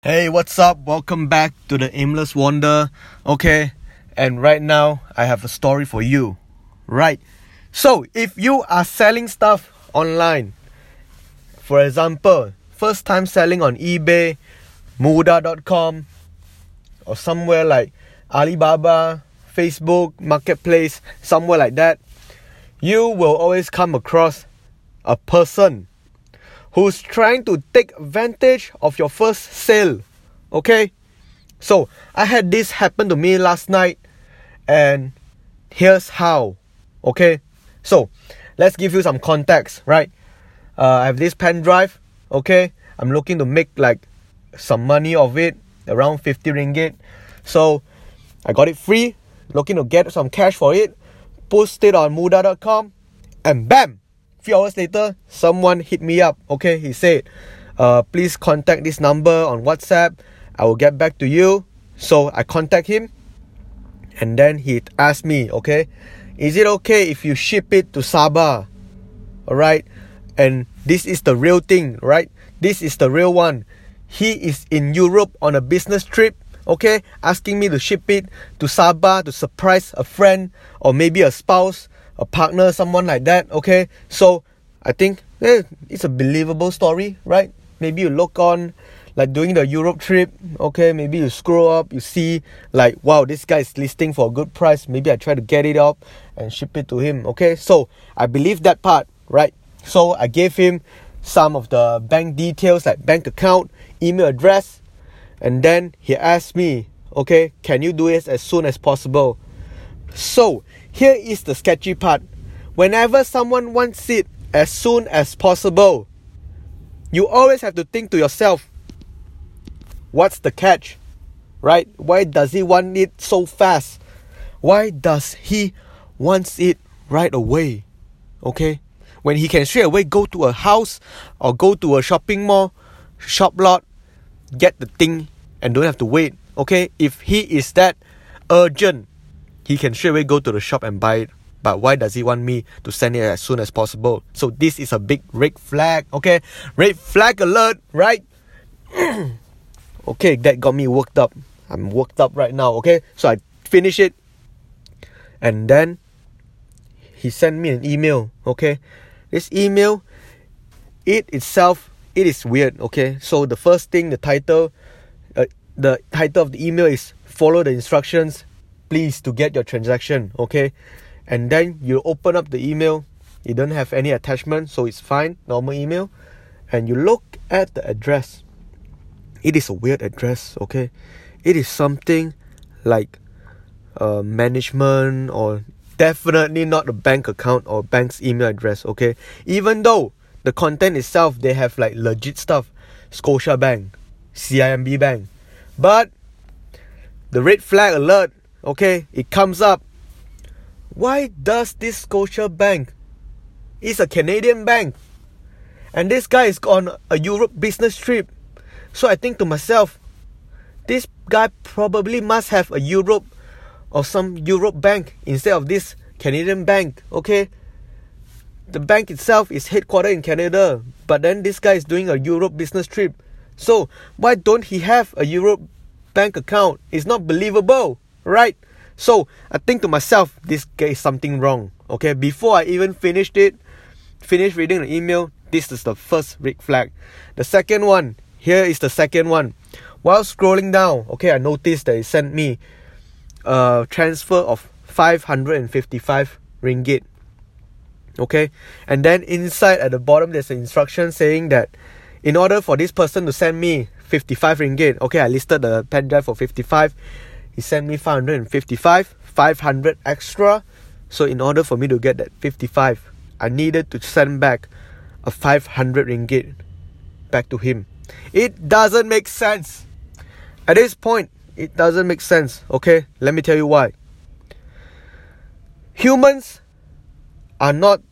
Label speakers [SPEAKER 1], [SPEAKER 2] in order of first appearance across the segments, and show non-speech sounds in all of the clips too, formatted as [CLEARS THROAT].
[SPEAKER 1] Hey, what's up? Welcome back to the Aimless Wander. Okay, and right now I have a story for you. Right, so if you are selling stuff online, for example, first time selling on eBay, Mudah.com, or somewhere like Alibaba, Facebook, Marketplace, somewhere like that, you will always come across a person who's trying to take advantage of your first sale. Okay? So, I had this happen to me last night, and here's how. Okay? So, let's give you some context, right? Uh, I have this pen drive, okay? I'm looking to make like some money of it, around 50 ringgit. So, I got it free, looking to get some cash for it, post it on mudah.com, and bam! Few hours later, someone hit me up. Okay, he said, uh, please contact this number on WhatsApp. I will get back to you. So I contact him, and then he asked me, okay, is it okay if you ship it to Sabah? Alright, and this is the real thing, right? This is the real one. He is in Europe on a business trip, okay, asking me to ship it to Sabah to surprise a friend or maybe a spouse a partner, someone like that. Okay, so I think eh, it's a believable story, right? Maybe you look on like doing the Europe trip, okay, maybe you scroll up, you see like wow, this guy is listing for a good price. Maybe I try to get it up and ship it to him. Okay, so I believe that part, right? So I gave him some of the bank details like bank account, email address, and then he asked me, okay, can you do it as soon as possible? So here is the sketchy part. Whenever someone wants it as soon as possible, you always have to think to yourself, what's the catch? Right? Why does he want it so fast? Why does he wants it right away? Okay? When he can straight away go to a house or go to a shopping mall, shop lot, get the thing and don't have to wait. Okay? If he is that urgent he can straight away go to the shop and buy it. But why does he want me to send it as soon as possible? So this is a big red flag, okay? Red flag alert, right? [COUGHS] okay, that got me worked up. I'm worked up right now, okay? So I finish it. And then he sent me an email, okay? This email, it itself, it is weird, okay? So the first thing, the title, uh, the title of the email is follow the instructions please to get your transaction okay? And then you open up the email. You don't have any attachment so it's fine normal email. And you look at the address. It is a weird address okay? It is something like uh, management or definitely not a bank account or bank's email address okay? Even though the content itself they have like legit stuff. Scotia bank cimb bank. But the red flag alert okay, it comes up. Why does this Scotia Bank? It's a Canadian bank. And this guy is on a Europe business trip. So I think to myself, this guy probably must have a Europe or some Europe bank instead of this Canadian bank, okay? The bank itself is headquartered in Canada, but then this guy is doing a Europe business trip. So why don't he have a Europe bank account? It's not believable right? So I think to myself, this guy is something wrong. Okay, before I even finished it, finished reading the email, this is the first red flag. The second one, here is the second one. While scrolling down, okay, I noticed that he sent me a transfer of 555 ringgit. Okay, and then inside at the bottom, there's an instruction saying that in order for this person to send me 55 ringgit, okay, I listed the pen drive for 55 he sent me 555 500 extra. So in order for me to get that 55 i needed to send back a 500 ringgit back to him. It doesn't make sense. At this point it doesn't make sense okay? Let me tell you why. Humans are not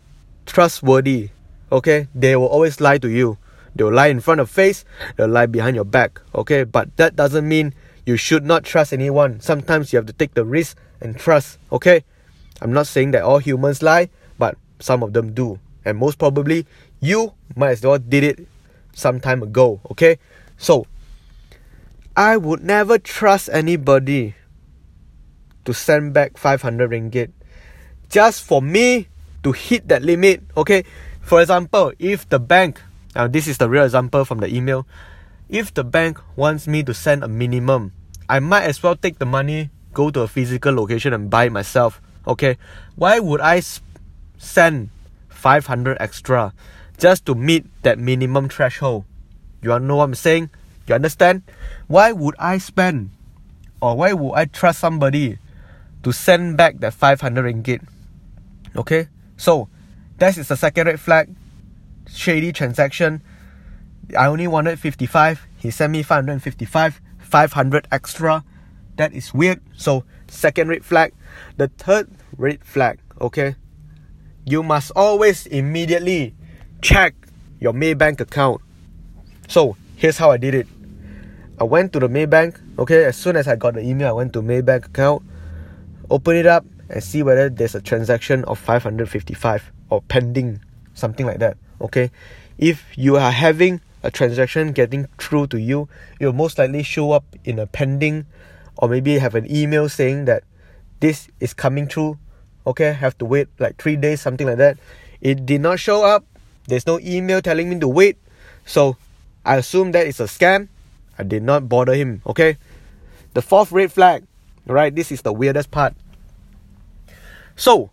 [SPEAKER 1] trustworthy okay? They will always lie to you. They'll lie in front of face. They'll lie behind your back okay? But that doesn't mean you should not trust anyone. Sometimes you have to take the risk and trust, okay? I'm not saying that all humans lie, but some of them do. And most probably, you might as well did it some time ago, okay? So, I would never trust anybody to send back 500 ringgit just for me to hit that limit. Okay, for example, if the bank, now this is the real example from the email, if the bank wants me to send a minimum, I might as well take the money, go to a physical location and buy it myself. Okay, why would I send 500 extra just to meet that minimum threshold? You know what I'm saying? You understand? Why would I spend or why would I trust somebody to send back that 500 ringgit? Okay, so that is the second red flag. Shady transaction. I only wanted 55. He sent me 555, 500 extra. That is weird. So, second red flag. The third red flag, okay? You must always immediately check your Maybank account. So, here's how I did it. I went to the Maybank, okay? As soon as I got the email, I went to Maybank account, open it up, and see whether there's a transaction of 555 or pending, something like that. Okay, if you are having a transaction getting through to you, it will most likely show up in a pending, or maybe have an email saying that this is coming through. Okay, have to wait like three days, something like that. It did not show up. There's no email telling me to wait, so I assume that it's a scam. I did not bother him. Okay, the fourth red flag. Right, this is the weirdest part. So,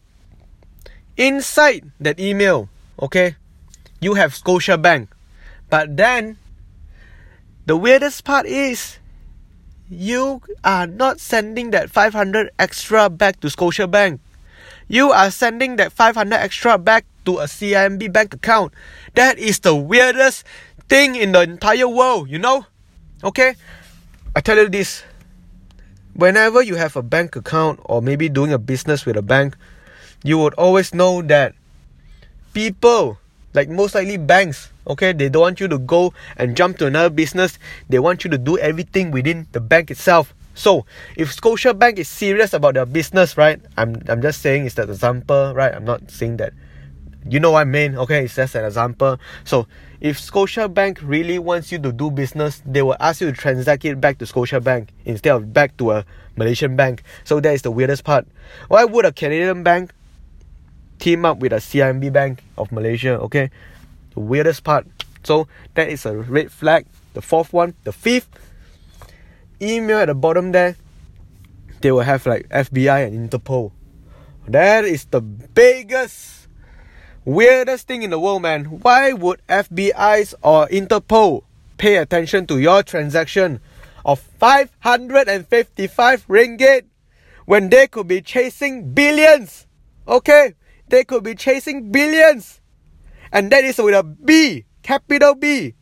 [SPEAKER 1] inside that email, okay, you have Scotia Bank. But then, the weirdest part is, you are not sending that 500 extra back to Scotia Bank. You are sending that 500 extra back to a CIMB bank account. That is the weirdest thing in the entire world, you know? Okay? I tell you this whenever you have a bank account or maybe doing a business with a bank, you would always know that people, like most likely banks, okay, they don't want you to go and jump to another business. They want you to do everything within the bank itself. So, if Scotia Bank is serious about their business, right? I'm I'm just saying it's an example, right? I'm not saying that you know what I mean, okay? It's just an example. So if Scotia Bank really wants you to do business, they will ask you to transact it back to Scotia Bank instead of back to a Malaysian bank. So that is the weirdest part. Why would a Canadian bank team up with a CIMB Bank of Malaysia? Okay, the weirdest part. So that is a red flag. The fourth one, the fifth email at the bottom there, they will have like FBI and Interpol. That is the biggest Weirdest thing in the world, man. Why would FBI's or Interpol pay attention to your transaction of 555 ringgit when they could be chasing billions? Okay? They could be chasing billions. And that is with a B, capital B.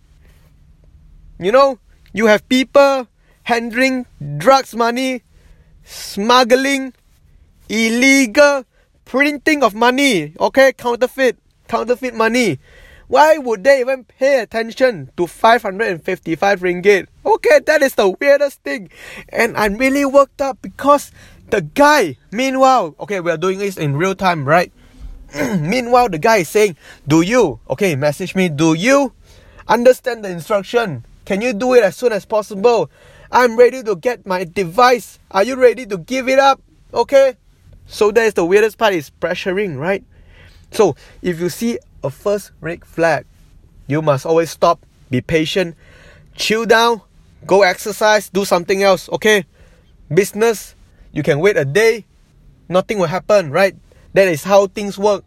[SPEAKER 1] You know, you have people handling drugs money, smuggling, illegal printing of money, okay, counterfeit, counterfeit money. Why would they even pay attention to 555 ringgit? Okay, that is the weirdest thing. And I'm really worked up because the guy, meanwhile, okay, we're doing this in real time, right? [CLEARS THROAT] meanwhile, the guy is saying, Do you, okay, message me, do you understand the instruction? Can you do it as soon as possible? I'm ready to get my device. Are you ready to give it up? Okay? So that is the weirdest part is pressuring, right? So if you see a first red flag, you must always stop, be patient, chill down, go exercise, do something else, okay? Business, you can wait a day, nothing will happen, right? That is how things work.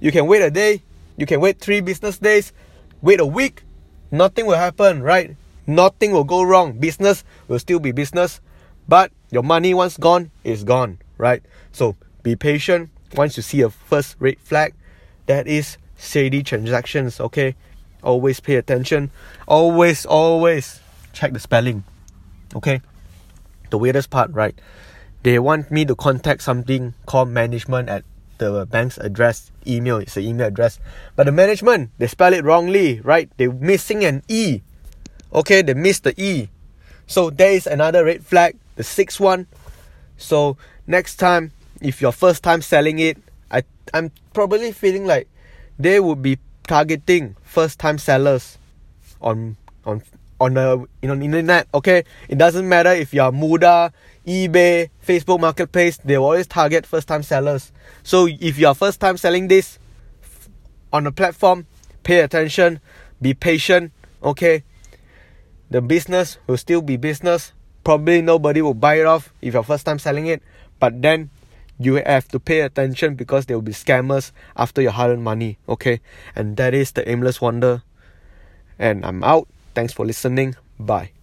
[SPEAKER 1] You can wait a day, you can wait three business days, wait a week, nothing will happen, right? Nothing will go wrong. Business will still be business, but your money once gone is gone, right? So be patient. Once you see a first red flag, that is shady transactions, okay? Always pay attention. Always, always check the spelling. Okay? The weirdest part, right? They want me to contact something called management at the bank's address, email, it's the email address. But the management, they spell it wrongly, right? They're missing an E. Okay, they missed the E. So there is another red flag, the sixth one. So next time if you're first time selling it, I I'm probably feeling like they would be targeting first time sellers on on on the you know internet. Okay, it doesn't matter if you are Mudah, eBay, Facebook Marketplace. They always target first time sellers. So if you are first time selling this on a platform, pay attention, be patient. Okay, the business will still be business. Probably nobody will buy it off if you're first time selling it, but then you have to pay attention because there will be scammers after your hard earned money. Okay, and that is the aimless wonder. And I'm out. Thanks for listening. Bye.